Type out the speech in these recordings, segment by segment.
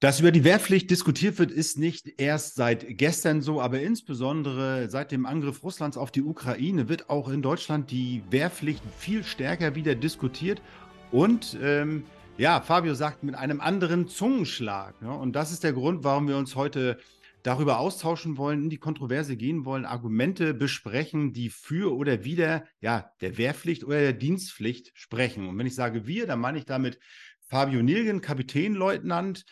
Dass über die Wehrpflicht diskutiert wird, ist nicht erst seit gestern so, aber insbesondere seit dem Angriff Russlands auf die Ukraine wird auch in Deutschland die Wehrpflicht viel stärker wieder diskutiert. Und ähm, ja, Fabio sagt mit einem anderen Zungenschlag. Ja, und das ist der Grund, warum wir uns heute darüber austauschen wollen, in die Kontroverse gehen wollen, Argumente besprechen, die für oder wider ja, der Wehrpflicht oder der Dienstpflicht sprechen. Und wenn ich sage wir, dann meine ich damit Fabio Nilgen, Kapitänleutnant,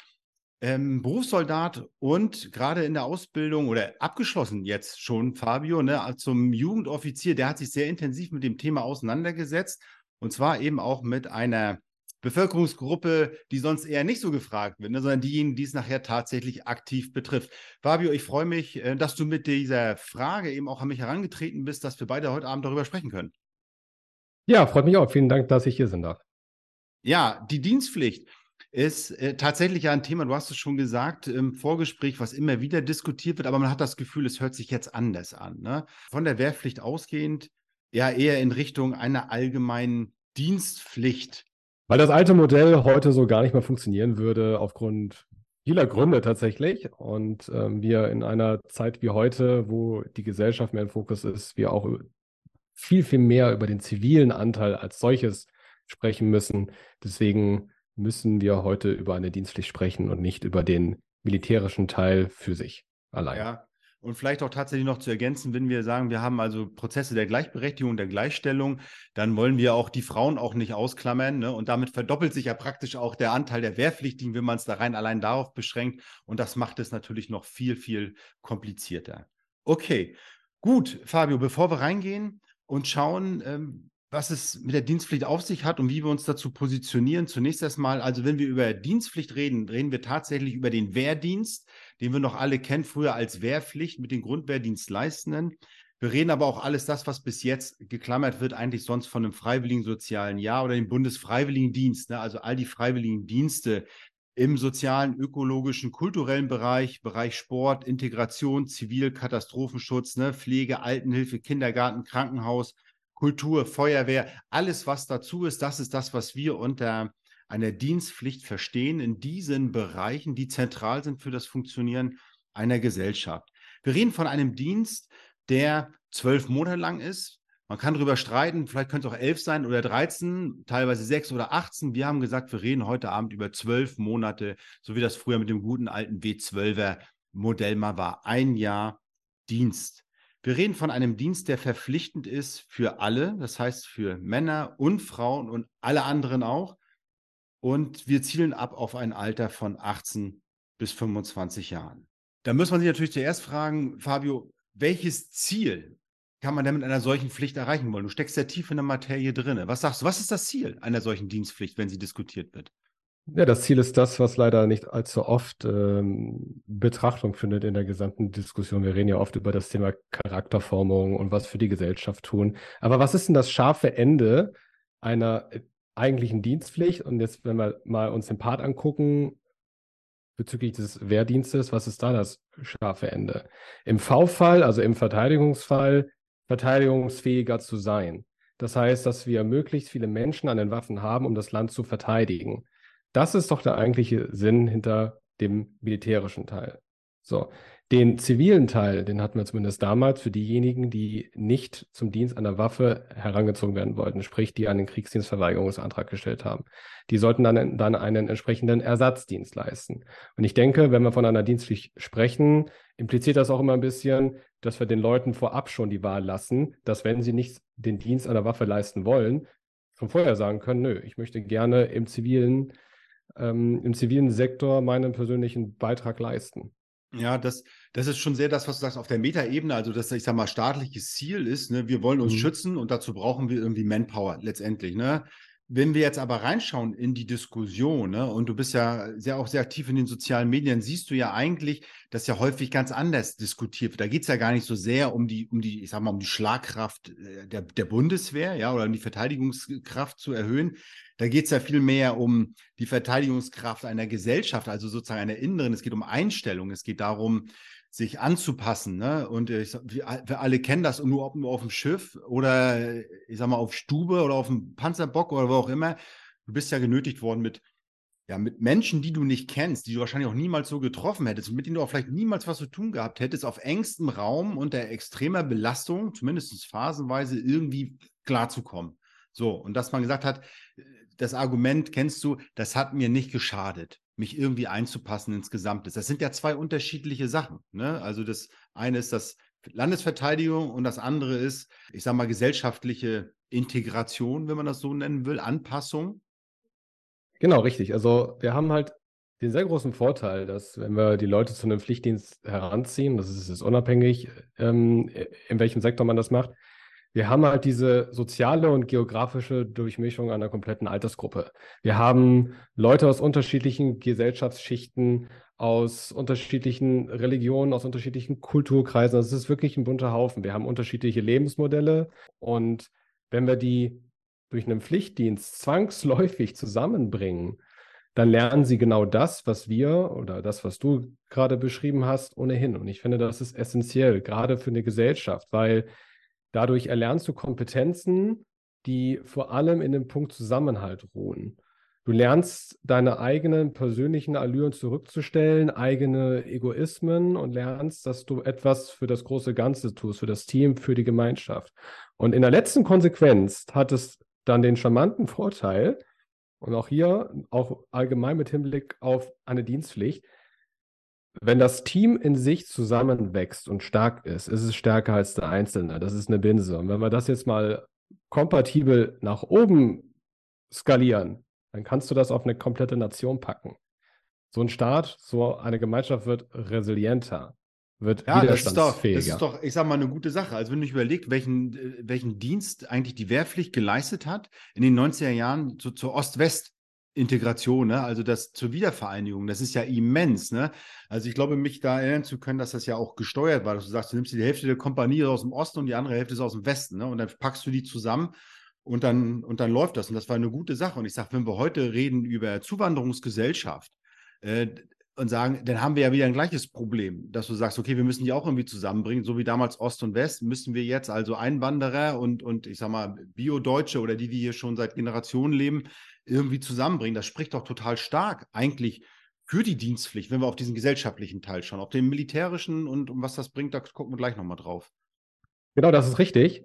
ähm, Berufssoldat und gerade in der Ausbildung oder abgeschlossen jetzt schon, Fabio, ne, zum Jugendoffizier, der hat sich sehr intensiv mit dem Thema auseinandergesetzt und zwar eben auch mit einer Bevölkerungsgruppe, die sonst eher nicht so gefragt wird, ne, sondern diejenigen, die es nachher tatsächlich aktiv betrifft. Fabio, ich freue mich, äh, dass du mit dieser Frage eben auch an mich herangetreten bist, dass wir beide heute Abend darüber sprechen können. Ja, freut mich auch. Vielen Dank, dass ich hier sein darf. Ja, die Dienstpflicht ist äh, tatsächlich ja ein Thema, du hast es schon gesagt, im Vorgespräch, was immer wieder diskutiert wird, aber man hat das Gefühl, es hört sich jetzt anders an. Ne? Von der Wehrpflicht ausgehend, ja eher in Richtung einer allgemeinen Dienstpflicht. Weil das alte Modell heute so gar nicht mehr funktionieren würde, aufgrund vieler Gründe tatsächlich. Und ähm, wir in einer Zeit wie heute, wo die Gesellschaft mehr im Fokus ist, wir auch viel, viel mehr über den zivilen Anteil als solches sprechen müssen. Deswegen müssen wir heute über eine Dienstpflicht sprechen und nicht über den militärischen Teil für sich allein. Ja, und vielleicht auch tatsächlich noch zu ergänzen, wenn wir sagen, wir haben also Prozesse der Gleichberechtigung, der Gleichstellung, dann wollen wir auch die Frauen auch nicht ausklammern. Ne? Und damit verdoppelt sich ja praktisch auch der Anteil der Wehrpflichtigen, wenn man es da rein allein darauf beschränkt. Und das macht es natürlich noch viel, viel komplizierter. Okay, gut, Fabio, bevor wir reingehen und schauen, ähm, was es mit der Dienstpflicht auf sich hat und wie wir uns dazu positionieren. Zunächst erstmal, also wenn wir über Dienstpflicht reden, reden wir tatsächlich über den Wehrdienst, den wir noch alle kennen, früher als Wehrpflicht mit den Grundwehrdienstleistenden. Wir reden aber auch alles das, was bis jetzt geklammert wird, eigentlich sonst von einem freiwilligen sozialen Jahr oder dem Bundesfreiwilligendienst, ne? also all die freiwilligen Dienste im sozialen, ökologischen, kulturellen Bereich, Bereich Sport, Integration, Zivil, Katastrophenschutz, ne? Pflege, Altenhilfe, Kindergarten, Krankenhaus, Kultur, Feuerwehr, alles, was dazu ist, das ist das, was wir unter einer Dienstpflicht verstehen in diesen Bereichen, die zentral sind für das Funktionieren einer Gesellschaft. Wir reden von einem Dienst, der zwölf Monate lang ist. Man kann darüber streiten, vielleicht könnte es auch elf sein oder 13, teilweise sechs oder 18. Wir haben gesagt, wir reden heute Abend über zwölf Monate, so wie das früher mit dem guten alten W12er Modell mal war. Ein Jahr Dienst. Wir reden von einem Dienst, der verpflichtend ist für alle, das heißt für Männer und Frauen und alle anderen auch. Und wir zielen ab auf ein Alter von 18 bis 25 Jahren. Da muss man sich natürlich zuerst fragen, Fabio, welches Ziel kann man denn mit einer solchen Pflicht erreichen wollen? Du steckst ja tief in der Materie drin. Was sagst du, was ist das Ziel einer solchen Dienstpflicht, wenn sie diskutiert wird? Ja, das Ziel ist das, was leider nicht allzu oft ähm, Betrachtung findet in der gesamten Diskussion. Wir reden ja oft über das Thema Charakterformung und was für die Gesellschaft tun. Aber was ist denn das scharfe Ende einer äh, eigentlichen Dienstpflicht? Und jetzt, wenn wir mal uns den Part angucken, bezüglich des Wehrdienstes, was ist da das scharfe Ende? Im V-Fall, also im Verteidigungsfall, verteidigungsfähiger zu sein. Das heißt, dass wir möglichst viele Menschen an den Waffen haben, um das Land zu verteidigen. Das ist doch der eigentliche Sinn hinter dem militärischen Teil. So, den zivilen Teil, den hatten wir zumindest damals für diejenigen, die nicht zum Dienst an der Waffe herangezogen werden wollten, sprich, die einen Kriegsdienstverweigerungsantrag gestellt haben. Die sollten dann, dann einen entsprechenden Ersatzdienst leisten. Und ich denke, wenn wir von einer Dienstpflicht sprechen, impliziert das auch immer ein bisschen, dass wir den Leuten vorab schon die Wahl lassen, dass wenn sie nicht den Dienst an der Waffe leisten wollen, von vorher sagen können, nö, ich möchte gerne im zivilen ähm, im zivilen Sektor meinen persönlichen Beitrag leisten. Ja, das, das ist schon sehr das, was du sagst, auf der Metaebene, also dass, ich sag mal, staatliches Ziel ist, ne, wir wollen uns mhm. schützen und dazu brauchen wir irgendwie Manpower letztendlich, ne? Wenn wir jetzt aber reinschauen in die Diskussion, ne, und du bist ja sehr auch sehr aktiv in den sozialen Medien, siehst du ja eigentlich, dass ja häufig ganz anders diskutiert wird. Da geht es ja gar nicht so sehr um die, um die, ich sag mal, um die Schlagkraft äh, der, der Bundeswehr, ja, oder um die Verteidigungskraft zu erhöhen. Da geht es ja viel mehr um die Verteidigungskraft einer Gesellschaft, also sozusagen einer inneren. Es geht um Einstellung. Es geht darum, sich anzupassen. Ne? Und ich, wir, alle kennen das, nur ob auf dem Schiff oder ich sag mal auf Stube oder auf dem Panzerbock oder wo auch immer. Du bist ja genötigt worden, mit ja, mit Menschen, die du nicht kennst, die du wahrscheinlich auch niemals so getroffen hättest und mit denen du auch vielleicht niemals was zu tun gehabt hättest, auf engstem Raum unter extremer Belastung, zumindest phasenweise, irgendwie klarzukommen. So, und dass man gesagt hat, das Argument kennst du, das hat mir nicht geschadet, mich irgendwie einzupassen ins Gesamte. Das sind ja zwei unterschiedliche Sachen. Ne? Also das eine ist das Landesverteidigung und das andere ist, ich sage mal, gesellschaftliche Integration, wenn man das so nennen will, Anpassung. Genau, richtig. Also wir haben halt den sehr großen Vorteil, dass wenn wir die Leute zu einem Pflichtdienst heranziehen, das ist, ist unabhängig, ähm, in welchem Sektor man das macht, wir haben halt diese soziale und geografische Durchmischung einer kompletten Altersgruppe. Wir haben Leute aus unterschiedlichen Gesellschaftsschichten, aus unterschiedlichen Religionen, aus unterschiedlichen Kulturkreisen. Das ist wirklich ein bunter Haufen. Wir haben unterschiedliche Lebensmodelle und wenn wir die durch einen Pflichtdienst zwangsläufig zusammenbringen, dann lernen sie genau das, was wir oder das, was du gerade beschrieben hast, ohnehin. Und ich finde, das ist essentiell, gerade für eine Gesellschaft, weil dadurch erlernst du Kompetenzen, die vor allem in dem Punkt Zusammenhalt ruhen. Du lernst deine eigenen persönlichen Allüren zurückzustellen, eigene Egoismen und lernst, dass du etwas für das große Ganze tust, für das Team, für die Gemeinschaft. Und in der letzten Konsequenz hat es dann den charmanten Vorteil, und auch hier, auch allgemein mit Hinblick auf eine Dienstpflicht, wenn das Team in sich zusammenwächst und stark ist, ist es stärker als der Einzelne. Das ist eine Binse. Und wenn wir das jetzt mal kompatibel nach oben skalieren, dann kannst du das auf eine komplette Nation packen. So ein Staat, so eine Gemeinschaft wird resilienter wird ja, widerstandsfähiger. Das ist, doch, das ist doch, ich sage mal, eine gute Sache. Also wenn du dich überlegst, welchen, äh, welchen Dienst eigentlich die Wehrpflicht geleistet hat in den 90er Jahren so, zur Ost-West-Integration, ne? also das zur Wiedervereinigung, das ist ja immens. Ne? Also ich glaube, mich da erinnern zu können, dass das ja auch gesteuert war, dass du sagst, du nimmst die Hälfte der Kompanie aus dem Osten und die andere Hälfte ist aus dem Westen. Ne? Und dann packst du die zusammen und dann, und dann läuft das. Und das war eine gute Sache. Und ich sage, wenn wir heute reden über Zuwanderungsgesellschaft, äh, und sagen, dann haben wir ja wieder ein gleiches Problem, dass du sagst, okay, wir müssen die auch irgendwie zusammenbringen, so wie damals Ost und West, müssen wir jetzt also Einwanderer und, und ich sag mal, Bio-Deutsche oder die, die hier schon seit Generationen leben, irgendwie zusammenbringen. Das spricht doch total stark eigentlich für die Dienstpflicht, wenn wir auf diesen gesellschaftlichen Teil schauen. Auf den militärischen und um was das bringt, da gucken wir gleich nochmal drauf. Genau, das ist richtig.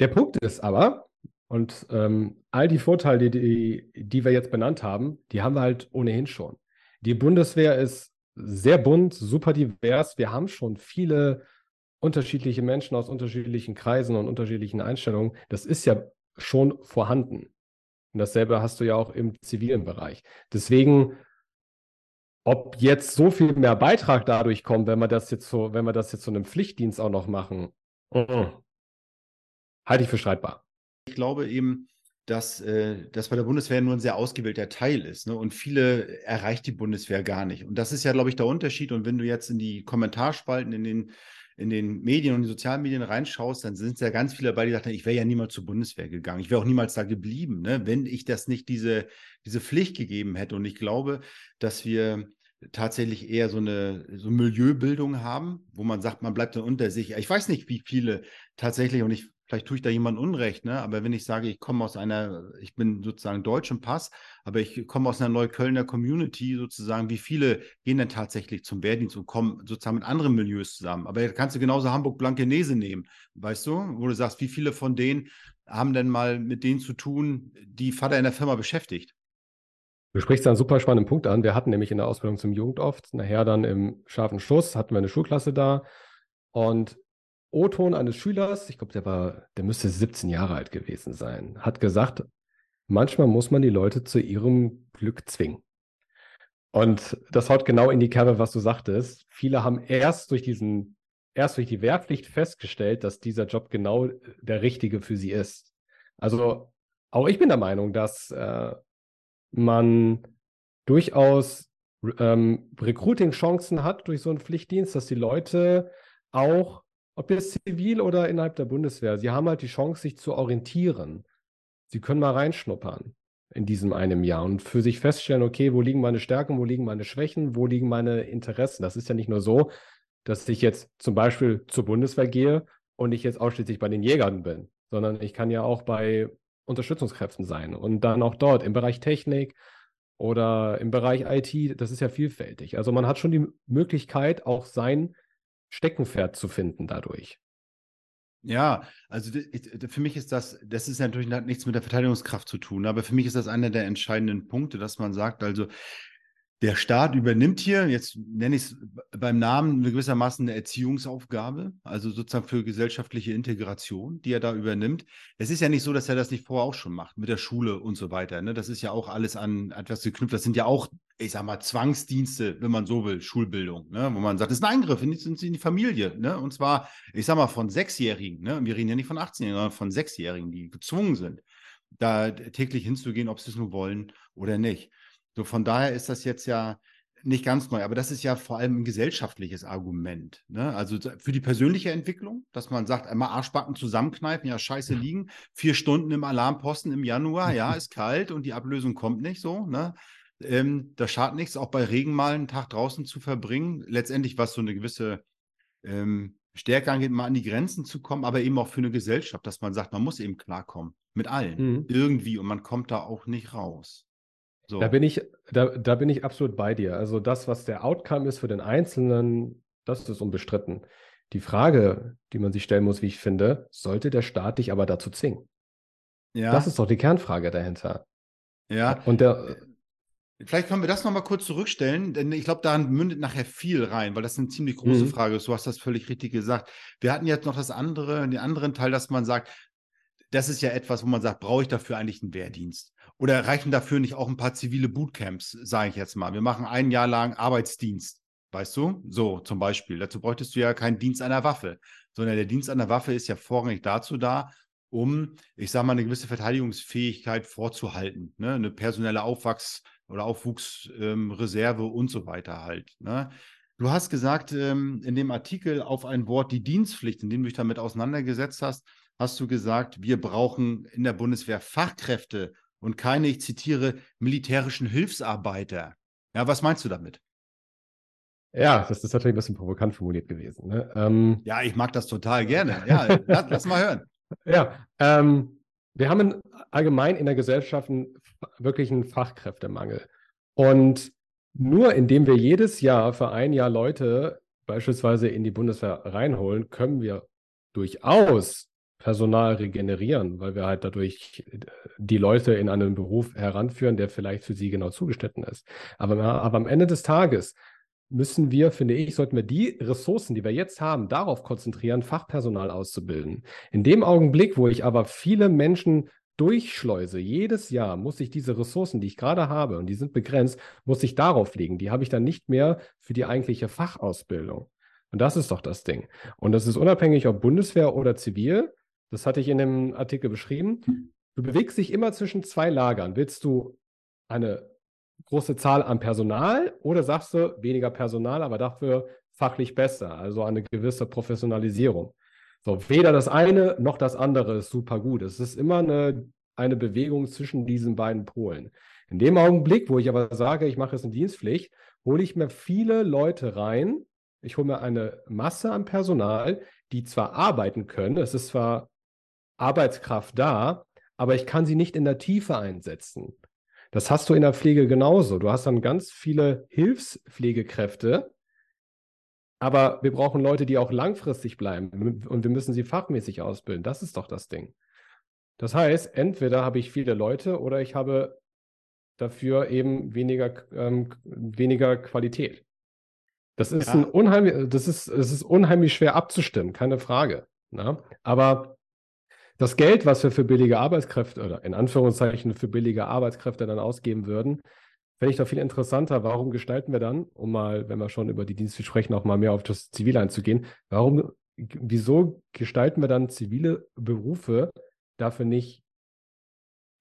Der Punkt ist aber, und ähm, all die Vorteile, die, die wir jetzt benannt haben, die haben wir halt ohnehin schon. Die Bundeswehr ist sehr bunt, super divers. Wir haben schon viele unterschiedliche Menschen aus unterschiedlichen Kreisen und unterschiedlichen Einstellungen. Das ist ja schon vorhanden. Und dasselbe hast du ja auch im zivilen Bereich. Deswegen, ob jetzt so viel mehr Beitrag dadurch kommt, wenn wir das jetzt so, wenn wir das jetzt so einem Pflichtdienst auch noch machen, halte ich für streitbar. Ich glaube eben, dass äh, das bei der Bundeswehr nur ein sehr ausgewählter Teil ist. Ne? Und viele erreicht die Bundeswehr gar nicht. Und das ist ja, glaube ich, der Unterschied. Und wenn du jetzt in die Kommentarspalten, in den, in den Medien und den sozialen Medien reinschaust, dann sind es ja ganz viele dabei, die sagen, ich wäre ja niemals zur Bundeswehr gegangen. Ich wäre auch niemals da geblieben, ne? wenn ich das nicht diese, diese Pflicht gegeben hätte. Und ich glaube, dass wir tatsächlich eher so eine so Milieubildung haben, wo man sagt, man bleibt dann unter sich. Ich weiß nicht, wie viele tatsächlich, und ich vielleicht tue ich da jemand Unrecht, ne? aber wenn ich sage, ich komme aus einer, ich bin sozusagen deutsch im Pass, aber ich komme aus einer Neuköllner Community sozusagen, wie viele gehen denn tatsächlich zum Wehrdienst und kommen sozusagen mit anderen Milieus zusammen? Aber kannst du genauso Hamburg-Blankenese nehmen, weißt du, wo du sagst, wie viele von denen haben denn mal mit denen zu tun, die Vater in der Firma beschäftigt? Du sprichst da einen super spannenden Punkt an. Wir hatten nämlich in der Ausbildung zum Jugendoft, nachher dann im scharfen Schuss, hatten wir eine Schulklasse da. Und O-Ton eines Schülers, ich glaube, der war, der müsste 17 Jahre alt gewesen sein, hat gesagt, manchmal muss man die Leute zu ihrem Glück zwingen. Und das haut genau in die Kerbe, was du sagtest. Viele haben erst durch diesen, erst durch die Wehrpflicht festgestellt, dass dieser Job genau der richtige für sie ist. Also auch ich bin der Meinung, dass äh, man durchaus ähm, Recruiting-Chancen hat durch so einen Pflichtdienst, dass die Leute auch ob jetzt zivil oder innerhalb der Bundeswehr, sie haben halt die Chance, sich zu orientieren. Sie können mal reinschnuppern in diesem einem Jahr und für sich feststellen, okay, wo liegen meine Stärken, wo liegen meine Schwächen, wo liegen meine Interessen. Das ist ja nicht nur so, dass ich jetzt zum Beispiel zur Bundeswehr gehe und ich jetzt ausschließlich bei den Jägern bin, sondern ich kann ja auch bei Unterstützungskräften sein und dann auch dort im Bereich Technik oder im Bereich IT, das ist ja vielfältig. Also man hat schon die Möglichkeit, auch sein Steckenpferd zu finden dadurch. Ja, also für mich ist das, das ist natürlich nichts mit der Verteidigungskraft zu tun, aber für mich ist das einer der entscheidenden Punkte, dass man sagt, also der Staat übernimmt hier, jetzt nenne ich es beim Namen, gewissermaßen eine Erziehungsaufgabe, also sozusagen für gesellschaftliche Integration, die er da übernimmt. Es ist ja nicht so, dass er das nicht vorher auch schon macht, mit der Schule und so weiter. Ne? Das ist ja auch alles an etwas geknüpft. Das sind ja auch, ich sag mal, Zwangsdienste, wenn man so will, Schulbildung, ne? wo man sagt, das ist ein Eingriff in die, in die Familie. Ne? Und zwar, ich sag mal, von Sechsjährigen. Ne? Wir reden ja nicht von 18-Jährigen, sondern von Sechsjährigen, die gezwungen sind, da täglich hinzugehen, ob sie es nur wollen oder nicht. So von daher ist das jetzt ja nicht ganz neu, aber das ist ja vor allem ein gesellschaftliches Argument. Ne? Also für die persönliche Entwicklung, dass man sagt, einmal Arschbacken zusammenkneifen, ja, scheiße liegen, vier Stunden im Alarmposten im Januar, ja, ist kalt und die Ablösung kommt nicht so. Ne? Ähm, das schadet nichts, auch bei Regen mal einen Tag draußen zu verbringen. Letztendlich, was so eine gewisse ähm, Stärke angeht, mal an die Grenzen zu kommen, aber eben auch für eine Gesellschaft, dass man sagt, man muss eben klarkommen mit allen mhm. irgendwie und man kommt da auch nicht raus. So. Da bin ich, da, da bin ich absolut bei dir. Also das, was der Outcome ist für den Einzelnen, das ist unbestritten. Die Frage, die man sich stellen muss, wie ich finde, sollte der Staat dich aber dazu zwingen? Ja. Das ist doch die Kernfrage dahinter. Ja. Und der. Vielleicht können wir das nochmal kurz zurückstellen, denn ich glaube, daran mündet nachher viel rein, weil das eine ziemlich große mhm. Frage ist. Du hast das völlig richtig gesagt. Wir hatten jetzt noch das andere, den anderen Teil, dass man sagt, das ist ja etwas, wo man sagt, brauche ich dafür eigentlich einen Wehrdienst? Oder reichen dafür nicht auch ein paar zivile Bootcamps, sage ich jetzt mal. Wir machen ein Jahr lang Arbeitsdienst, weißt du? So zum Beispiel. Dazu bräuchtest du ja keinen Dienst einer Waffe, sondern der Dienst einer Waffe ist ja vorrangig dazu da, um, ich sage mal, eine gewisse Verteidigungsfähigkeit vorzuhalten. Ne? Eine personelle Aufwachs- oder Aufwuchsreserve ähm, und so weiter halt. Ne? Du hast gesagt ähm, in dem Artikel auf ein Wort die Dienstpflicht, in dem du dich damit auseinandergesetzt hast, hast du gesagt, wir brauchen in der Bundeswehr Fachkräfte und keine, ich zitiere, militärischen Hilfsarbeiter. Ja, was meinst du damit? Ja, das ist natürlich ein bisschen provokant formuliert gewesen. Ne? Ähm, ja, ich mag das total gerne. Ja, lass, lass, mal hören. Ja, ähm, wir haben allgemein in der Gesellschaft einen, wirklich einen Fachkräftemangel. Und nur indem wir jedes Jahr für ein Jahr Leute beispielsweise in die Bundeswehr reinholen, können wir durchaus Personal regenerieren, weil wir halt dadurch äh, die Leute in einen Beruf heranführen, der vielleicht für sie genau zugeschnitten ist. Aber, aber am Ende des Tages müssen wir, finde ich, sollten wir die Ressourcen, die wir jetzt haben, darauf konzentrieren, Fachpersonal auszubilden. In dem Augenblick, wo ich aber viele Menschen durchschleuse, jedes Jahr muss ich diese Ressourcen, die ich gerade habe, und die sind begrenzt, muss ich darauf legen. Die habe ich dann nicht mehr für die eigentliche Fachausbildung. Und das ist doch das Ding. Und das ist unabhängig, ob Bundeswehr oder zivil. Das hatte ich in dem Artikel beschrieben. Du bewegst dich immer zwischen zwei Lagern. Willst du eine große Zahl an Personal oder sagst du weniger Personal, aber dafür fachlich besser, also eine gewisse Professionalisierung? So, weder das eine noch das andere ist super gut. Es ist immer eine, eine Bewegung zwischen diesen beiden Polen. In dem Augenblick, wo ich aber sage, ich mache jetzt eine Dienstpflicht, hole ich mir viele Leute rein. Ich hole mir eine Masse an Personal, die zwar arbeiten können, es ist zwar Arbeitskraft da, aber ich kann sie nicht in der Tiefe einsetzen. Das hast du in der Pflege genauso. Du hast dann ganz viele Hilfspflegekräfte, aber wir brauchen Leute, die auch langfristig bleiben und wir müssen sie fachmäßig ausbilden. Das ist doch das Ding. Das heißt, entweder habe ich viele Leute oder ich habe dafür eben weniger, ähm, weniger Qualität. Das ist, ja. ein unheimlich, das, ist, das ist unheimlich schwer abzustimmen, keine Frage. Na? Ne? Aber das Geld, was wir für billige Arbeitskräfte oder in Anführungszeichen für billige Arbeitskräfte dann ausgeben würden, fände ich doch viel interessanter. Warum gestalten wir dann, um mal, wenn wir schon über die Dienste sprechen, auch mal mehr auf das Zivil einzugehen, warum, wieso gestalten wir dann zivile Berufe dafür nicht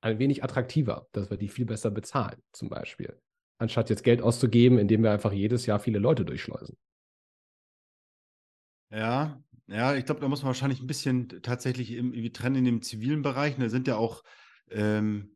ein wenig attraktiver, dass wir die viel besser bezahlen, zum Beispiel, anstatt jetzt Geld auszugeben, indem wir einfach jedes Jahr viele Leute durchschleusen? Ja, ja, ich glaube, da muss man wahrscheinlich ein bisschen tatsächlich irgendwie trennen in dem zivilen Bereich. Da sind ja auch ähm,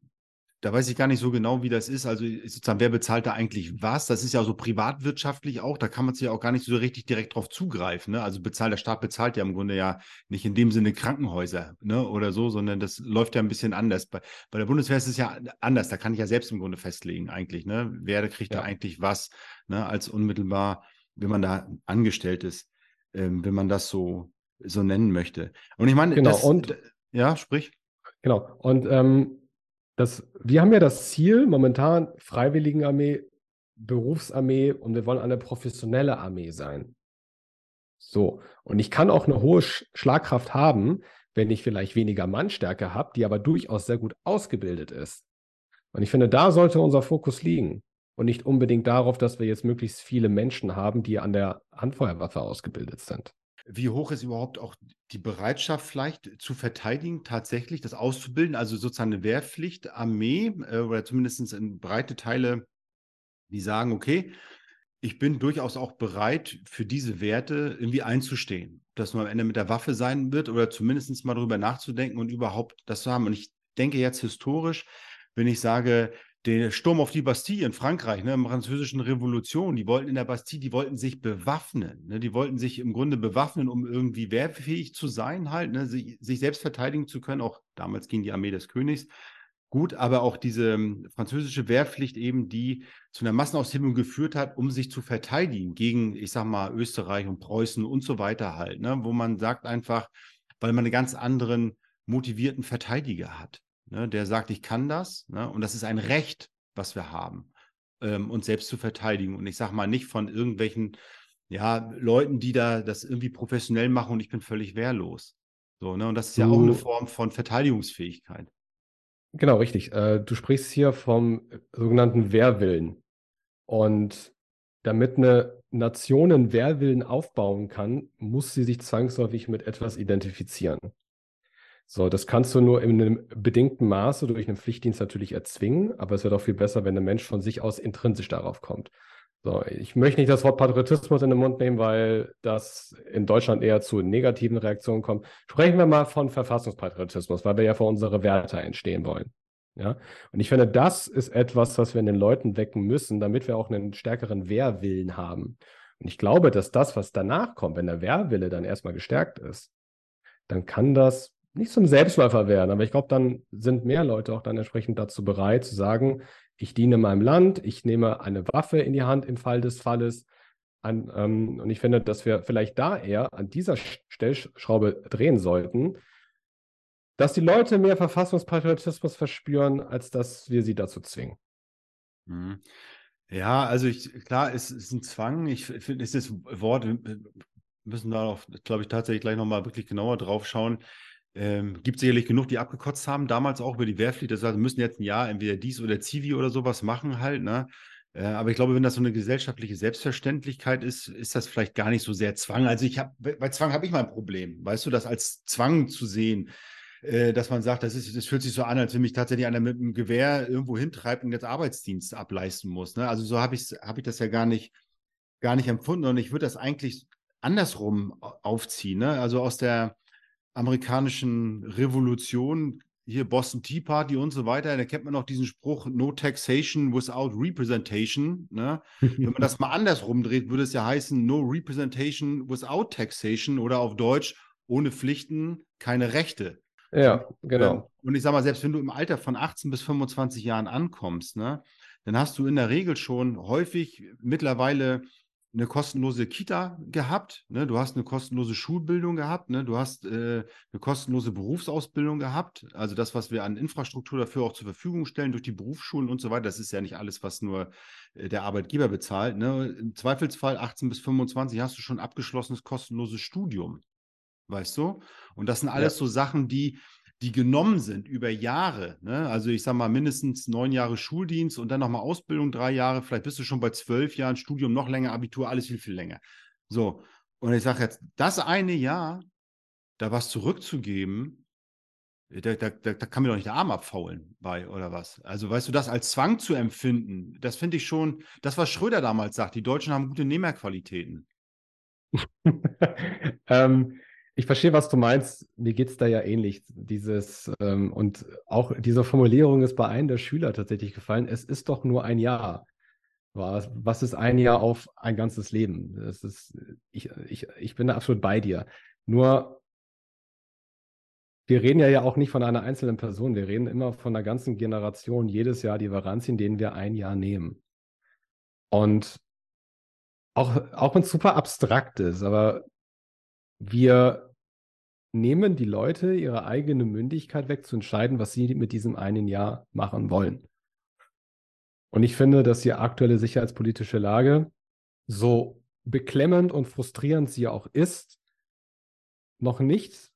da weiß ich gar nicht so genau, wie das ist. Also sozusagen, wer bezahlt da eigentlich was? Das ist ja so privatwirtschaftlich auch. Da kann man sich ja auch gar nicht so richtig direkt drauf zugreifen. Ne? Also bezahlt, der Staat bezahlt ja im Grunde ja nicht in dem Sinne Krankenhäuser ne? oder so, sondern das läuft ja ein bisschen anders. Bei, bei der Bundeswehr ist es ja anders. Da kann ich ja selbst im Grunde festlegen eigentlich. Ne? Wer kriegt ja. da eigentlich was ne? als unmittelbar, wenn man da angestellt ist, ähm, wenn man das so, so nennen möchte. Und ich meine, genau. das, und ja, sprich. Genau. Und ähm, das, wir haben ja das Ziel, momentan Freiwilligenarmee, Berufsarmee und wir wollen eine professionelle Armee sein. So, und ich kann auch eine hohe Schlagkraft haben, wenn ich vielleicht weniger Mannstärke habe, die aber durchaus sehr gut ausgebildet ist. Und ich finde, da sollte unser Fokus liegen und nicht unbedingt darauf, dass wir jetzt möglichst viele Menschen haben, die an der Handfeuerwaffe ausgebildet sind. Wie hoch ist überhaupt auch die Bereitschaft vielleicht zu verteidigen, tatsächlich das auszubilden, also sozusagen eine Wehrpflicht, Armee äh, oder zumindest in breite Teile, die sagen, okay, ich bin durchaus auch bereit, für diese Werte irgendwie einzustehen. Ob das nur am Ende mit der Waffe sein wird oder zumindest mal darüber nachzudenken und überhaupt das zu haben. Und ich denke jetzt historisch, wenn ich sage, der Sturm auf die Bastille in Frankreich, ne, in der französischen Revolution, die wollten in der Bastille, die wollten sich bewaffnen. Ne, die wollten sich im Grunde bewaffnen, um irgendwie wehrfähig zu sein, halt, ne, sich, sich, selbst verteidigen zu können. Auch damals ging die Armee des Königs. Gut, aber auch diese ähm, französische Wehrpflicht eben, die zu einer Massenaushebung geführt hat, um sich zu verteidigen gegen, ich sag mal, Österreich und Preußen und so weiter halt, ne, wo man sagt einfach, weil man einen ganz anderen motivierten Verteidiger hat ne, der sagt, ich kann das. Ne, und das ist ein Recht, was wir haben, ähm, uns selbst zu verteidigen. Und ich sage mal nicht von irgendwelchen ja, Leuten, die da das irgendwie professionell machen und ich bin völlig wehrlos. So, ne? Und das ist ja auch eine Form von Verteidigungsfähigkeit. Genau, richtig. Äh, du sprichst hier vom sogenannten Wehrwillen. Und damit eine Nation einen Wehrwillen aufbauen kann, muss sie sich zwangsläufig mit etwas identifizieren. So, das kannst du nur in einem bedingten Maße durch einen Pflichtdienst natürlich erzwingen, aber es wird auch viel besser, wenn der Mensch von sich aus intrinsisch darauf kommt. So, ich möchte nicht das Wort Patriotismus in den Mund nehmen, weil das in Deutschland eher zu negativen Reaktionen kommt. Sprechen wir mal von Verfassungspatriotismus, weil wir ja für unsere Werte entstehen wollen. Ja, und ich finde, das ist etwas, was wir in den Leuten wecken müssen, damit wir auch einen stärkeren Wehrwillen haben. Und ich glaube, dass das, was danach kommt, wenn der Wehrwille dann erstmal gestärkt ist, dann kann das nicht zum Selbstläufer werden, aber ich glaube, dann sind mehr Leute auch dann entsprechend dazu bereit zu sagen, ich diene meinem Land, ich nehme eine Waffe in die Hand im Fall des Falles. An, ähm, und ich finde, dass wir vielleicht da eher an dieser Stellschraube drehen sollten, dass die Leute mehr Verfassungspatriotismus verspüren, als dass wir sie dazu zwingen. Mhm. Ja, also ich, klar, es ist ein Zwang. Ich finde, es ist das Wort, wir müssen darauf, glaube ich, tatsächlich gleich nochmal wirklich genauer drauf schauen. Ähm, gibt sicherlich genug, die abgekotzt haben, damals auch über die Wehrpflicht. Das heißt, wir müssen jetzt ein Jahr entweder dies oder Zivi oder sowas machen halt. Ne? Äh, aber ich glaube, wenn das so eine gesellschaftliche Selbstverständlichkeit ist, ist das vielleicht gar nicht so sehr Zwang. Also ich habe, bei Zwang habe ich mal ein Problem, weißt du, das als Zwang zu sehen, äh, dass man sagt, das, ist, das fühlt sich so an, als wenn mich tatsächlich einer mit einem Gewehr irgendwo hintreibt und jetzt Arbeitsdienst ableisten muss. Ne? Also so habe ich, hab ich das ja gar nicht, gar nicht empfunden. Und ich würde das eigentlich andersrum aufziehen. Ne? Also aus der amerikanischen Revolution, hier Boston Tea Party und so weiter, da kennt man noch diesen Spruch, no taxation without representation. Ne? Wenn man das mal andersrum dreht, würde es ja heißen, no representation without taxation oder auf Deutsch, ohne Pflichten keine Rechte. Ja, genau. Und ich sage mal, selbst wenn du im Alter von 18 bis 25 Jahren ankommst, ne, dann hast du in der Regel schon häufig mittlerweile eine kostenlose Kita gehabt, ne? du hast eine kostenlose Schulbildung gehabt, ne? du hast äh, eine kostenlose Berufsausbildung gehabt. Also das, was wir an Infrastruktur dafür auch zur Verfügung stellen durch die Berufsschulen und so weiter, das ist ja nicht alles, was nur äh, der Arbeitgeber bezahlt. Ne? Im Zweifelsfall 18 bis 25 hast du schon abgeschlossenes kostenloses Studium, weißt du? Und das sind alles ja. so Sachen, die die genommen sind über Jahre, ne? also ich sage mal mindestens neun Jahre Schuldienst und dann nochmal Ausbildung, drei Jahre, vielleicht bist du schon bei zwölf Jahren, Studium noch länger, Abitur, alles viel, viel länger. So, und ich sage jetzt, das eine Jahr, da was zurückzugeben, da, da, da, da kann mir doch nicht der Arm abfaulen bei oder was. Also weißt du, das als Zwang zu empfinden, das finde ich schon, das, was Schröder damals sagt, die Deutschen haben gute Nehmerqualitäten. ähm, Ich verstehe, was du meinst. Mir geht es da ja ähnlich. Dieses, ähm, und auch diese Formulierung ist bei einem der Schüler tatsächlich gefallen. Es ist doch nur ein Jahr. Was, was ist ein Jahr auf ein ganzes Leben? Das ist, ich, ich, ich bin da absolut bei dir. Nur, wir reden ja, auch nicht von einer einzelnen Person. Wir reden immer von einer ganzen Generation jedes Jahr, die wir ranziehen, denen wir ein Jahr nehmen. Und auch, auch wenn es super abstrakt ist, aber wir nehmen die Leute ihre eigene Mündigkeit weg, zu entscheiden, was sie mit diesem einen Jahr machen wollen. Und ich finde, dass die aktuelle sicherheitspolitische Lage, so beklemmend und frustrierend sie auch ist, noch nicht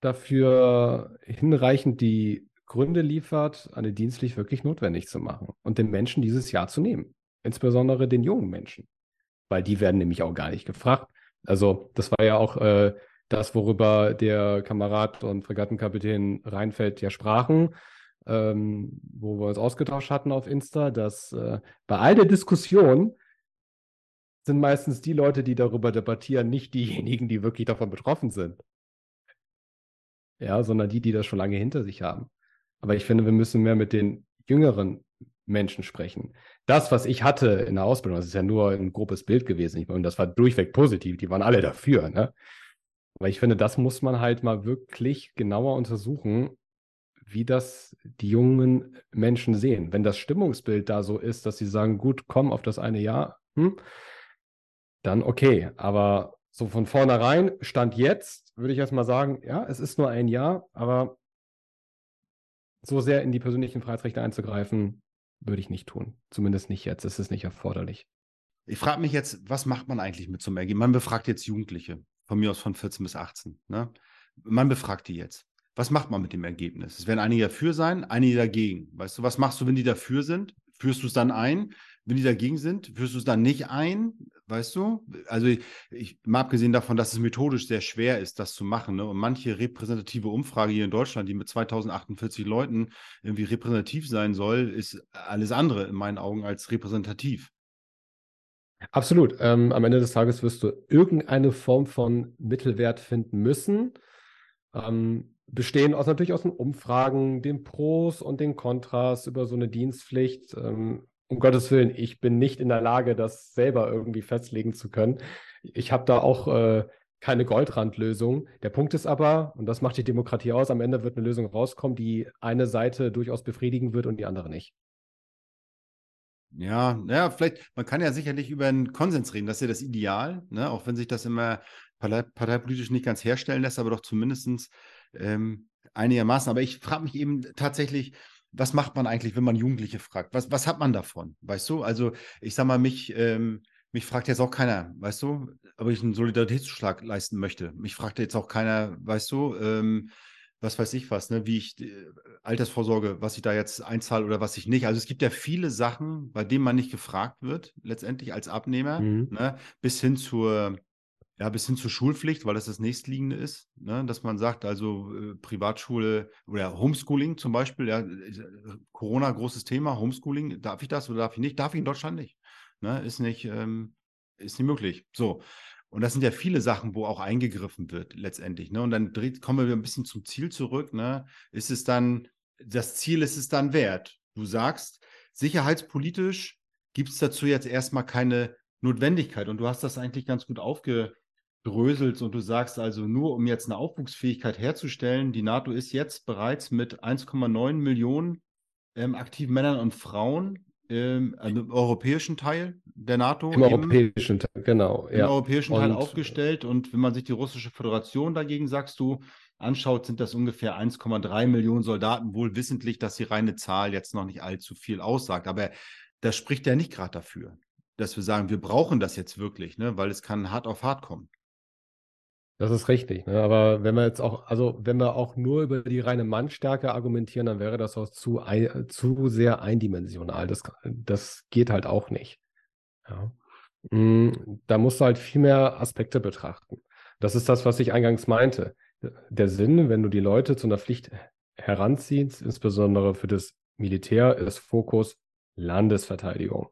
dafür hinreichend die Gründe liefert, eine Dienstpflicht wirklich notwendig zu machen und den Menschen dieses Jahr zu nehmen. Insbesondere den jungen Menschen. Weil die werden nämlich auch gar nicht gefragt. Also, das war ja auch äh, das, worüber der Kamerad und Fregattenkapitän Reinfeld ja sprachen, ähm, wo wir uns ausgetauscht hatten auf Insta, dass äh, bei all der Diskussion sind meistens die Leute, die darüber debattieren, nicht diejenigen, die wirklich davon betroffen sind. Ja, sondern die, die das schon lange hinter sich haben. Aber ich finde, wir müssen mehr mit den jüngeren Menschen sprechen. Das, was ich hatte in der Ausbildung, das ist ja nur ein grobes Bild gewesen. Und das war durchweg positiv. Die waren alle dafür. Ne? Aber ich finde, das muss man halt mal wirklich genauer untersuchen, wie das die jungen Menschen sehen. Wenn das Stimmungsbild da so ist, dass sie sagen, gut, komm auf das eine Jahr, hm, dann okay. Aber so von vornherein, Stand jetzt, würde ich erstmal sagen, ja, es ist nur ein Jahr, aber so sehr in die persönlichen Freiheitsrechte einzugreifen, würde ich nicht tun. Zumindest nicht jetzt. Es ist nicht erforderlich. Ich frage mich jetzt, was macht man eigentlich mit so einem Ergebnis? Man befragt jetzt Jugendliche, von mir aus von 14 bis 18. Ne? Man befragt die jetzt. Was macht man mit dem Ergebnis? Es werden einige dafür sein, einige dagegen. Weißt du, was machst du, wenn die dafür sind? Führst du es dann ein? Wenn die dagegen sind, führst du es dann nicht ein? Weißt du? Also, ich, ich, mal abgesehen davon, dass es methodisch sehr schwer ist, das zu machen. Ne? Und manche repräsentative Umfrage hier in Deutschland, die mit 2048 Leuten irgendwie repräsentativ sein soll, ist alles andere in meinen Augen als repräsentativ. Absolut. Ähm, am Ende des Tages wirst du irgendeine Form von Mittelwert finden müssen. Ähm, bestehen aus natürlich aus den Umfragen, den Pros und den Kontras über so eine Dienstpflicht. Ähm, um Gottes Willen, ich bin nicht in der Lage, das selber irgendwie festlegen zu können. Ich habe da auch äh, keine Goldrandlösung. Der Punkt ist aber, und das macht die Demokratie aus, am Ende wird eine Lösung rauskommen, die eine Seite durchaus befriedigen wird und die andere nicht. Ja, naja, vielleicht, man kann ja sicherlich über einen Konsens reden, das ist ja das Ideal, ne? auch wenn sich das immer partei parteipolitisch nicht ganz herstellen lässt, aber doch zumindest ähm, einigermaßen. Aber ich frage mich eben tatsächlich, was macht man eigentlich, wenn man Jugendliche fragt? Was, was hat man davon? Weißt du? Also, ich sag mal, mich, ähm, mich fragt jetzt auch keiner, weißt du, ob ich einen Solidaritätszuschlag leisten möchte. Mich fragt jetzt auch keiner, weißt du, ähm, was weiß ich was, ne, wie ich äh, Altersvorsorge, was ich da jetzt einzahle oder was ich nicht. Also es gibt ja viele Sachen, bei denen man nicht gefragt wird, letztendlich als Abnehmer, mhm. ne, bis hin zur ja, bis hin zur Schulpflicht, weil das das nächstliegende ist, ne? dass man sagt, also äh, Privatschule oder Homeschooling zum Beispiel, ja, äh, Corona großes Thema, Homeschooling, darf ich das oder darf ich nicht? Darf ich in Deutschland nicht. Ne? Ist nicht, ähm, ist nicht möglich. So. Und das sind ja viele Sachen, wo auch eingegriffen wird letztendlich. Ne? Und dann dreht, kommen wir ein bisschen zum Ziel zurück. Ne? Ist es dann, das Ziel ist es dann wert? Du sagst, sicherheitspolitisch gibt es dazu jetzt erstmal keine Notwendigkeit. Und du hast das eigentlich ganz gut aufge, dröselst und du sagst also nur, um jetzt eine Aufwuchsfähigkeit herzustellen, die NATO ist jetzt bereits mit 1,9 Millionen ähm, aktiven Männern und Frauen ähm, also im europäischen Teil der NATO. Im eben, europäischen Teil, genau. Im ja. europäischen und, Teil aufgestellt. Und wenn man sich die russische Föderation dagegen, sagst du, anschaut, sind das ungefähr 1,3 Millionen Soldaten, wohl wissentlich, dass die reine Zahl jetzt noch nicht allzu viel aussagt. Aber das spricht ja nicht gerade dafür, dass wir sagen, wir brauchen das jetzt wirklich, ne? weil es kann hart auf hart kommen. Das ist richtig. Ne? Aber wenn wir jetzt auch, also wenn wir auch nur über die reine Mannstärke argumentieren, dann wäre das auch zu, zu sehr eindimensional. Das, das geht halt auch nicht. Ja. Mm, da musst du halt viel mehr Aspekte betrachten. Das ist das, was ich eingangs meinte. Der Sinn, wenn du die Leute zu einer Pflicht heranziehst, insbesondere für das Militär, ist Fokus Landesverteidigung.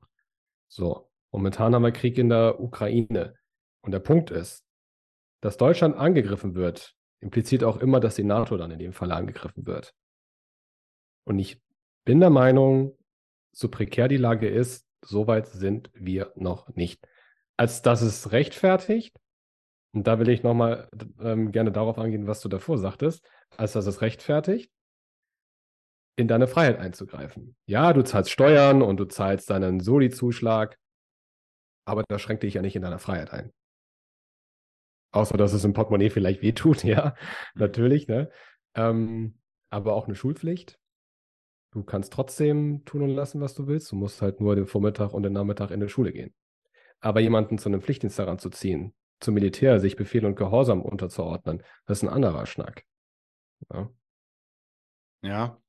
So, momentan haben wir Krieg in der Ukraine. Und der Punkt ist, dass Deutschland angegriffen wird, impliziert auch immer, dass die NATO dann in dem Fall angegriffen wird. Und ich bin der Meinung, so prekär die Lage ist, so weit sind wir noch nicht. Als dass es rechtfertigt, und da will ich nochmal ähm, gerne darauf angehen, was du davor sagtest, als dass es rechtfertigt, in deine Freiheit einzugreifen. Ja, du zahlst Steuern und du zahlst deinen Soli-Zuschlag, aber das schränkt dich ja nicht in deiner Freiheit ein. Außer, dass es im Portemonnaie vielleicht wehtut, ja, mhm. natürlich, ne? Ähm, aber auch eine Schulpflicht. Du kannst trotzdem tun und lassen, was du willst. Du musst halt nur den Vormittag und den Nachmittag in die Schule gehen. Aber jemanden zu einem Pflichtdienst heranzuziehen, zum Militär, sich Befehl und Gehorsam unterzuordnen, das ist ein anderer Schnack. Ja. ja.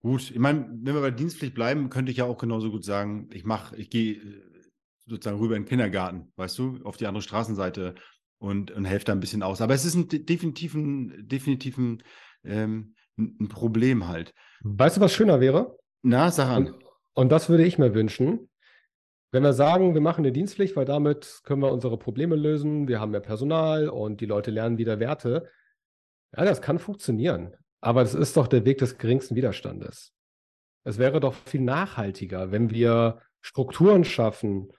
Gut, ich meine, wenn wir bei Dienstpflicht bleiben, könnte ich ja auch genauso gut sagen, ich mache, ich gehe äh, sozusagen rüber in den Kindergarten, weißt du, auf die andere Straßenseite und, und helfe da ein bisschen aus. Aber es ist ein definitiven, definitiven ähm, ein Problem halt. Weißt du, was schöner wäre? Na, sag an. Und, und das würde ich mir wünschen. Wenn wir sagen, wir machen eine Dienstpflicht, weil damit können wir unsere Probleme lösen, wir haben mehr Personal und die Leute lernen wieder Werte. Ja, das kann funktionieren. Aber das ist doch der Weg des geringsten Widerstandes. Es wäre doch viel nachhaltiger, wenn wir Strukturen schaffen,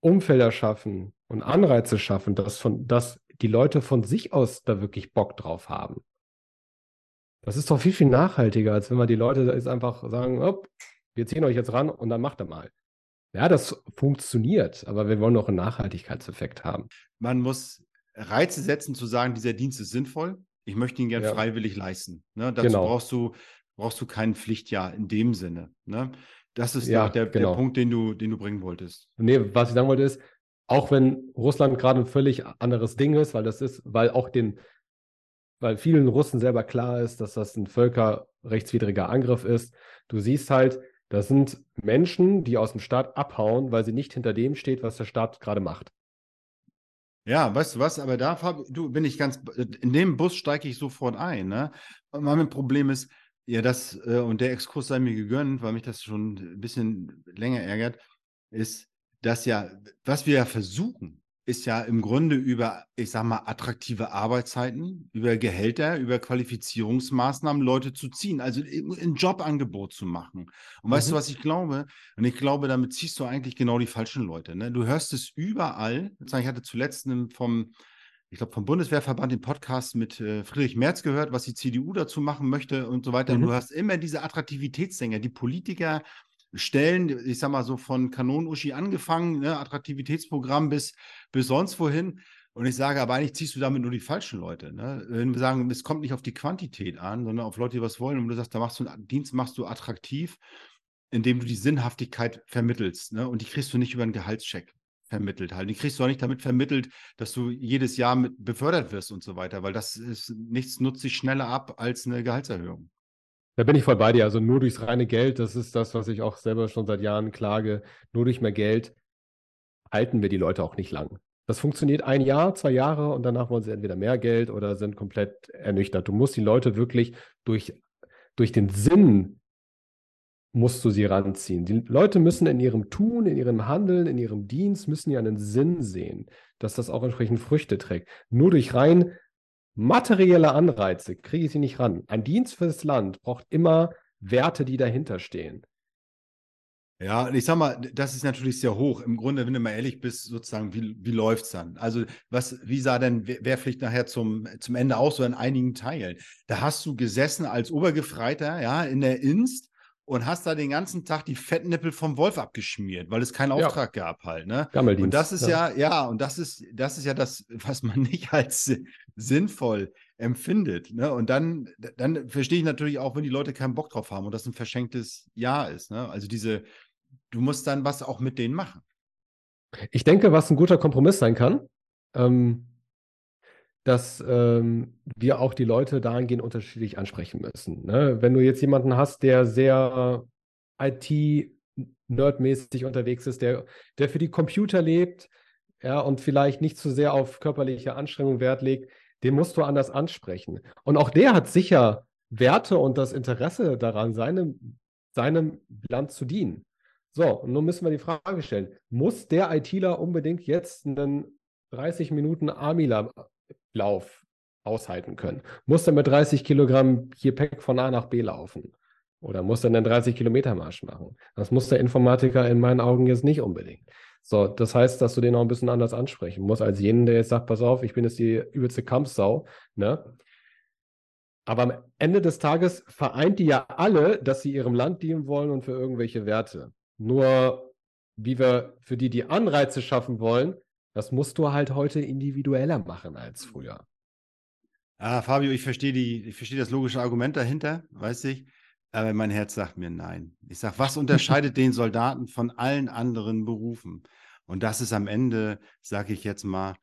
Umfelder schaffen und Anreize schaffen, dass, von, dass die Leute von sich aus da wirklich Bock drauf haben. Das ist doch viel, viel nachhaltiger, als wenn wir die Leute jetzt einfach sagen, oh, wir ziehen euch jetzt ran und dann macht er mal. Ja, das funktioniert, aber wir wollen noch einen Nachhaltigkeitseffekt haben. Man muss Reize setzen, zu sagen, dieser Dienst ist sinnvoll. Ich möchte ihn gern ja. freiwillig leisten. Ne? Dazu genau. brauchst du brauchst du kein Pflichtjahr in dem Sinne. Ne? Das ist ja, der, genau. der Punkt, den du, den du bringen wolltest. Nee, was ich sagen wollte ist, auch wenn Russland gerade ein völlig anderes Ding ist, weil das ist, weil auch den, weil vielen Russen selber klar ist, dass das ein völkerrechtswidriger Angriff ist. Du siehst halt, das sind Menschen, die aus dem Staat abhauen, weil sie nicht hinter dem steht, was der Staat gerade macht. Ja, weißt du was, aber da du, bin ich ganz, in dem Bus steige ich sofort ein. Ne? Mein Problem ist, ja, das, äh, und der Exkurs sei mir gegönnt, weil mich das schon ein bisschen länger ärgert, ist, dass ja, was wir ja versuchen, ist ja im Grunde über, ich sag mal, attraktive Arbeitszeiten, über Gehälter, über Qualifizierungsmaßnahmen Leute zu ziehen, also ein Jobangebot zu machen. Und mhm. weißt du, mhm. was ich glaube? Und ich glaube, damit ziehst du eigentlich genau die falschen Leute. Ne? Du hörst es überall. Ich hatte zuletzt vom, ich glaube, vom Bundeswehrverband den Podcast mit äh, Friedrich Merz gehört, was die CDU dazu machen möchte und so weiter. Mhm. Und du hast immer diese Attraktivitätssänger, die Politiker, Stellen, ich sag mal so von Kanonuschi angefangen, ne, Attraktivitätsprogramm bis, bis sonst wohin. Und ich sage, aber eigentlich ziehst du damit nur die falschen Leute. Ne? Wenn wir sagen, es kommt nicht auf die Quantität an, sondern auf Leute, die was wollen. Und du sagst, da machst du einen Dienst, machst du attraktiv, indem du die Sinnhaftigkeit vermittelst. Ne? Und die kriegst du nicht über einen Gehaltscheck vermittelt halt. Die kriegst du auch nicht damit vermittelt, dass du jedes Jahr befördert wirst und so weiter, weil das ist nichts nutzt sich schneller ab als eine Gehaltserhöhung. Da bin ich voll bei dir. Also nur durchs reine Geld, das ist das, was ich auch selber schon seit Jahren klage. Nur durch mehr Geld halten wir die Leute auch nicht lang. Das funktioniert ein Jahr, zwei Jahre und danach wollen sie entweder mehr Geld oder sind komplett ernüchtert. Du musst die Leute wirklich durch, durch den Sinn musst du sie ranziehen. Die Leute müssen in ihrem Tun, in ihrem Handeln, in ihrem Dienst, müssen ja einen Sinn sehen, dass das auch entsprechend Früchte trägt. Nur durch rein materielle Anreize kriege ich sie nicht ran. Ein Dienst fürs Land braucht immer Werte, die dahinter stehen. Ja, ich sag mal, das ist natürlich sehr hoch. Im Grunde, wenn du mal ehrlich bist, sozusagen, wie, wie läuft es dann? Also, was, wie sah denn Wehrpflicht nachher zum, zum Ende aus, so in einigen Teilen? Da hast du gesessen als Obergefreiter, ja, in der Inst und hast da den ganzen Tag die Fettnippel vom Wolf abgeschmiert, weil es keinen Auftrag ja. gab halt. Ne? Und das ist ja. ja, ja, und das ist, das ist ja das, was man nicht als sinnvoll empfindet. Ne? Und dann, dann verstehe ich natürlich auch, wenn die Leute keinen Bock drauf haben und das ein verschenktes Jahr ist. Ne? Also diese, du musst dann was auch mit denen machen. Ich denke, was ein guter Kompromiss sein kann, ähm, dass ähm, wir auch die Leute dahingehend unterschiedlich ansprechen müssen. Ne? Wenn du jetzt jemanden hast, der sehr IT-nerdmäßig unterwegs ist, der, der für die Computer lebt, ja, und vielleicht nicht zu sehr auf körperliche Anstrengung Wert legt, den musst du anders ansprechen. Und auch der hat sicher Werte und das Interesse daran, seinem, seinem Land zu dienen. So, und nun müssen wir die Frage stellen, muss der ITler unbedingt jetzt einen 30 Minuten Armila Lauf aushalten können. Muss er mit 30 Kilogramm Gepäck von A nach B laufen? Oder muss er einen 30 Kilometer Marsch machen? Das muss der Informatiker in meinen Augen jetzt nicht unbedingt. So, das heißt, dass du den auch ein bisschen anders ansprechen musst, als jenen, der jetzt sagt, pass auf, ich bin jetzt die übelste Kampfsau, ne? Aber am Ende des Tages vereint die ja alle, dass sie ihrem Land dienen wollen und für irgendwelche Werte. Nur, wie wir für die die Anreize schaffen wollen, das musst du halt heute individueller machen als früher. Ah, Fabio, ich verstehe die, ich verstehe das logische Argument dahinter, weiß ich. Aber mein Herz sagt mir nein. Ich sage, was unterscheidet den Soldaten von allen anderen Berufen? Und das ist am Ende, sage ich jetzt mal,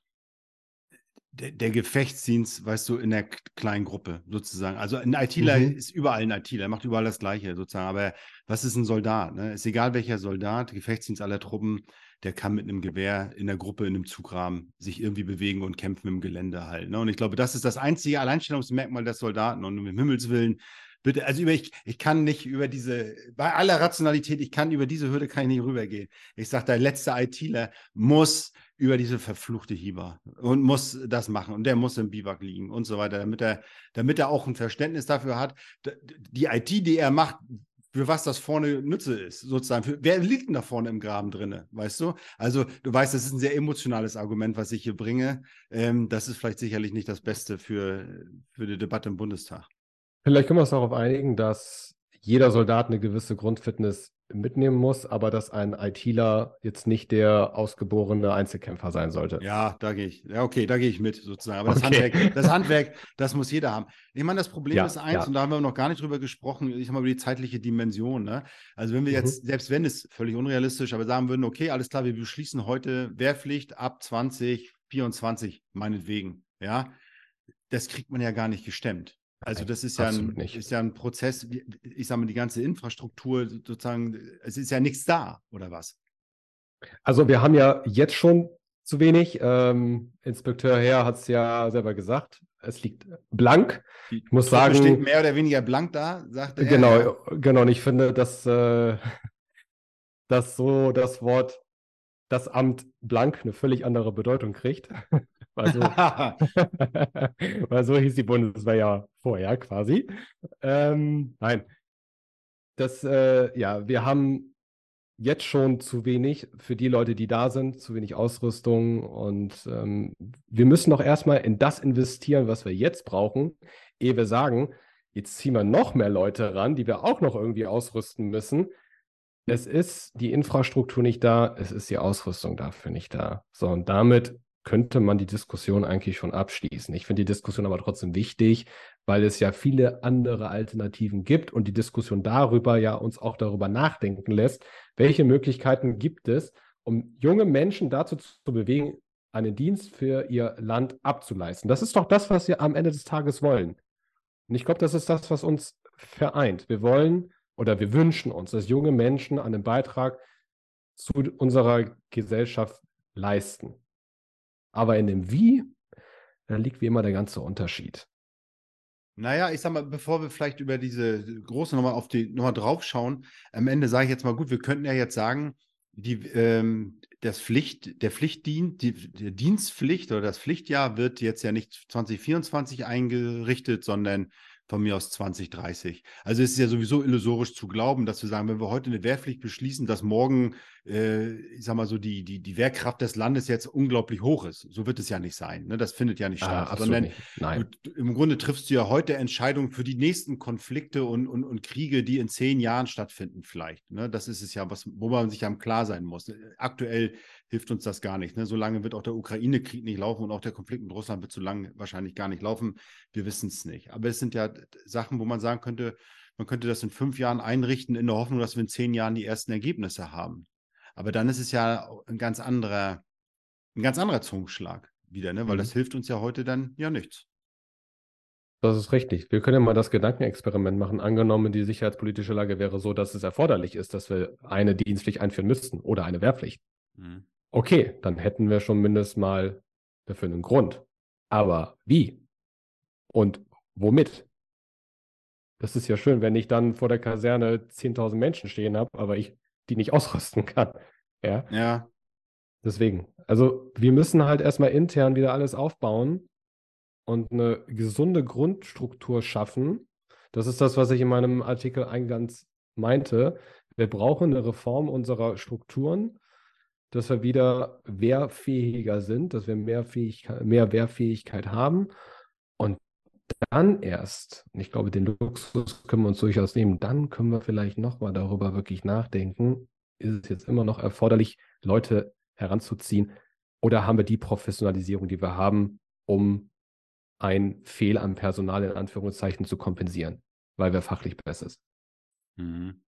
der, der, Gefechtsdienst, weißt du, in der kleinen Gruppe sozusagen. Also ein ITler mhm. ist überall ein ITler, macht überall das Gleiche sozusagen. Aber was ist ein Soldat? Ne? Ist egal welcher Soldat, Gefechtsdienst aller Truppen, der kann mit einem Gewehr in der Gruppe, in einem Zugrahmen sich irgendwie bewegen und kämpfen im Gelände halt. Ne? Und ich glaube, das ist das einzige Alleinstellungsmerkmal des Soldaten. Und um Himmels Willen, bitte, also über, ich, ich kann nicht über diese, bei aller Rationalität, ich kann über diese Hürde kann ich nicht rübergehen. Ich sage, der letzte ITler muss über diese verfluchte Hieber und muss das machen und der muss im Biwak liegen und so weiter, damit er, damit er auch ein Verständnis dafür hat. Die IT, die er macht, für was das vorne Nütze ist, sozusagen. Für, wer liegt denn da vorne im Graben drinne, weißt du? Also du weißt, das ist ein sehr emotionales Argument, was ich hier bringe. Ähm, das ist vielleicht sicherlich nicht das Beste für, für die Debatte im Bundestag. Vielleicht können wir uns darauf einigen, dass jeder Soldat eine gewisse Grundfitness mitnehmen muss, aber dass ein ITler jetzt nicht der ausgeborene Einzelkämpfer sein sollte. Ja, da gehe ich. Ja, okay, da gehe ich mit sozusagen. Aber das, okay. Handwerk, das Handwerk, das muss jeder haben. Ich meine, das Problem ja, ist eins, ja. und da haben wir noch gar nicht drüber gesprochen, ich habe mal über die zeitliche Dimension. Ne? Also wenn wir jetzt, mhm. selbst wenn es völlig unrealistisch, aber sagen würden, okay, alles klar, wir beschließen heute Wehrpflicht ab 2024, meinetwegen, ja, das kriegt man ja gar nicht gestemmt. Also das ist ja, ein, ist ja ein Prozess, ich sage mal, die ganze Infrastruktur sozusagen, es ist ja nichts da, oder was? Also wir haben ja jetzt schon zu wenig. Ähm, Inspekteur Herr hat es ja selber gesagt. Es liegt blank. Die ich muss Truppe sagen, steht mehr oder weniger blank da, sagt er. Genau, genau. Und ich finde, dass, äh, dass so das Wort das Amt blank eine völlig andere Bedeutung kriegt. Weil so, weil so hieß die Bundeswehr ja vorher quasi. Ähm, nein. Das, äh, ja, wir haben jetzt schon zu wenig für die Leute, die da sind, zu wenig Ausrüstung und ähm, wir müssen doch erstmal in das investieren, was wir jetzt brauchen, ehe wir sagen, jetzt ziehen wir noch mehr Leute ran, die wir auch noch irgendwie ausrüsten müssen. Es ist die Infrastruktur nicht da, es ist die Ausrüstung dafür nicht da. So, und damit könnte man die Diskussion eigentlich schon abschließen. Ich finde die Diskussion aber trotzdem wichtig, weil es ja viele andere Alternativen gibt und die Diskussion darüber ja uns auch darüber nachdenken lässt, welche Möglichkeiten gibt es, um junge Menschen dazu zu bewegen, einen Dienst für ihr Land abzuleisten. Das ist doch das, was wir am Ende des Tages wollen. Und ich glaube, das ist das, was uns vereint. Wir wollen oder wir wünschen uns, dass junge Menschen einen Beitrag zu unserer Gesellschaft leisten. Aber in dem Wie, da liegt wie immer der ganze Unterschied. Naja, ich sag mal, bevor wir vielleicht über diese große nochmal auf die nochmal draufschauen, am Ende sage ich jetzt mal, gut, wir könnten ja jetzt sagen, die, ähm, das Pflicht, der Pflichtdienst, die, die Dienstpflicht oder das Pflichtjahr wird jetzt ja nicht 2024 eingerichtet, sondern von mir aus 2030. Also es ist ja sowieso illusorisch zu glauben, dass wir sagen, wenn wir heute eine Wehrpflicht beschließen, dass morgen, äh, ich sag mal so, die, die, die Wehrkraft des Landes jetzt unglaublich hoch ist. So wird es ja nicht sein. Ne? Das findet ja nicht ah, statt. Sondern nicht. Nein. Du, im Grunde triffst du ja heute Entscheidungen für die nächsten Konflikte und, und, und Kriege, die in zehn Jahren stattfinden, vielleicht. Ne? Das ist es ja, was, wo man sich ja klar sein muss. Aktuell hilft uns das gar nicht. Ne? So lange wird auch der Ukraine-Krieg nicht laufen und auch der Konflikt mit Russland wird so lange wahrscheinlich gar nicht laufen. Wir wissen es nicht. Aber es sind ja Sachen, wo man sagen könnte, man könnte das in fünf Jahren einrichten, in der Hoffnung, dass wir in zehn Jahren die ersten Ergebnisse haben. Aber dann ist es ja ein ganz anderer, ein ganz anderer Zungenschlag wieder, ne? weil mhm. das hilft uns ja heute dann ja nichts. Das ist richtig. Wir können ja mal das Gedankenexperiment machen. Angenommen, die sicherheitspolitische Lage wäre so, dass es erforderlich ist, dass wir eine Dienstpflicht einführen müssten oder eine Wehrpflicht. Mhm. Okay, dann hätten wir schon mindestens mal dafür einen Grund. Aber wie? Und womit? Das ist ja schön, wenn ich dann vor der Kaserne 10.000 Menschen stehen habe, aber ich die nicht ausrüsten kann. Ja. Ja. Deswegen. Also, wir müssen halt erstmal intern wieder alles aufbauen. und eine gesunde Grundstruktur schaffen. Das ist das, was ich in meinem Artikel eingangs meinte. Wir brauchen eine Reform unserer Strukturen, dass wir wieder wehrfähiger sind, dass wir mehr, mehr Wehrfähigkeit haben. Und dann erst, und ich glaube, den Luxus können wir uns durchaus nehmen, dann können wir vielleicht nochmal darüber wirklich nachdenken, ist es jetzt immer noch erforderlich, Leute heranzuziehen oder haben wir die Professionalisierung, die wir haben, um ein Fehl am Personal in Anführungszeichen zu kompensieren, weil wir fachlich besser sind. Mhm.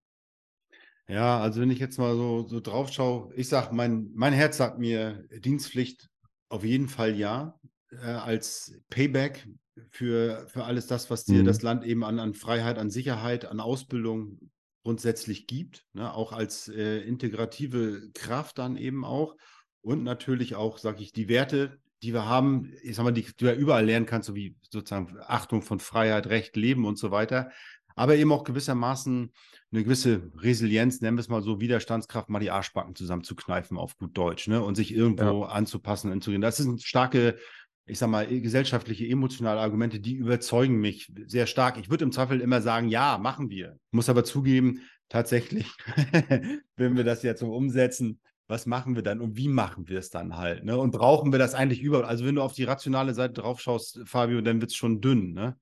Ja, also wenn ich jetzt mal so, so drauf schaue, ich sage, mein, mein Herz sagt mir Dienstpflicht auf jeden Fall ja, äh, als Payback für, für alles das, was dir mhm. das Land eben an, an Freiheit, an Sicherheit, an Ausbildung grundsätzlich gibt, ne? auch als äh, integrative Kraft dann eben auch. Und natürlich auch, sage ich, die Werte, die wir haben, ich sag mal, die, die du ja überall lernen kannst, so wie sozusagen Achtung von Freiheit, Recht, Leben und so weiter. Aber eben auch gewissermaßen eine gewisse Resilienz, nennen wir es mal so, Widerstandskraft, mal die Arschbacken zusammenzukneifen auf gut Deutsch, ne? Und sich irgendwo ja. anzupassen und zu gehen. Das sind starke ich sag mal, gesellschaftliche, emotionale Argumente, die überzeugen mich sehr stark. Ich würde im Zweifel immer sagen, ja, machen wir. Muss aber zugeben, tatsächlich, wenn wir das jetzt so umsetzen, was machen wir dann und wie machen wir es dann halt? Ne? Und brauchen wir das eigentlich überall? Also, wenn du auf die rationale Seite drauf schaust, Fabio, dann wird es schon dünn, ne?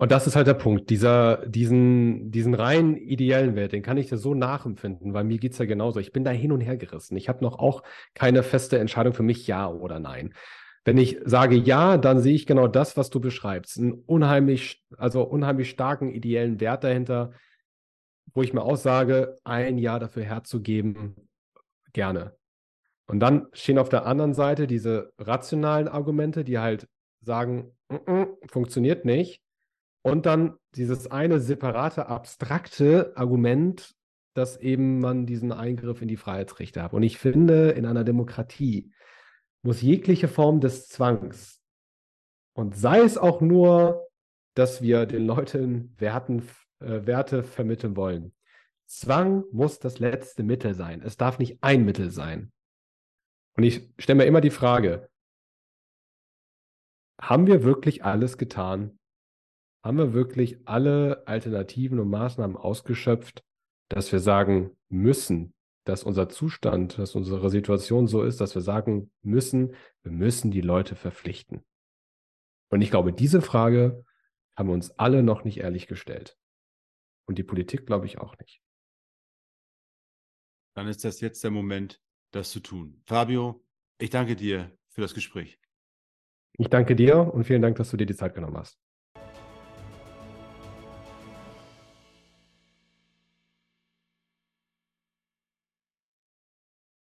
Und das ist halt der Punkt. Dieser, diesen, diesen rein ideellen Wert, den kann ich so nachempfinden, weil mir geht es ja genauso. Ich bin da hin und her gerissen. Ich habe noch auch keine feste Entscheidung für mich, ja oder nein. Wenn ich sage ja, dann sehe ich genau das, was du beschreibst. Einen unheimlich, also unheimlich starken ideellen Wert dahinter, wo ich mir auch sage, ein Jahr dafür herzugeben, gerne. Und dann stehen auf der anderen Seite diese rationalen Argumente, die halt sagen, mm -mm, funktioniert nicht. Und dann dieses eine separate, abstrakte Argument, dass eben man diesen Eingriff in die Freiheitsrechte hat. Und ich finde, in einer Demokratie muss jegliche Form des Zwangs und sei es auch nur, dass wir den Leuten Werten, äh, Werte vermitteln wollen. Zwang muss das letzte Mittel sein. Es darf nicht ein Mittel sein. Und ich stelle mir immer die Frage, haben wir wirklich alles getan? Haben wir wirklich alle Alternativen und Maßnahmen ausgeschöpft, dass wir sagen müssen, dass unser Zustand, dass unsere Situation so ist, dass wir sagen müssen, wir müssen die Leute verpflichten. Und ich glaube, diese Frage haben wir uns alle noch nicht ehrlich gestellt. Und die Politik, glaube ich, auch nicht. Dann ist das jetzt der Moment, das zu tun. Fabio, ich danke dir für das Gespräch. Ich danke dir und vielen Dank, dass du dir die Zeit genommen hast.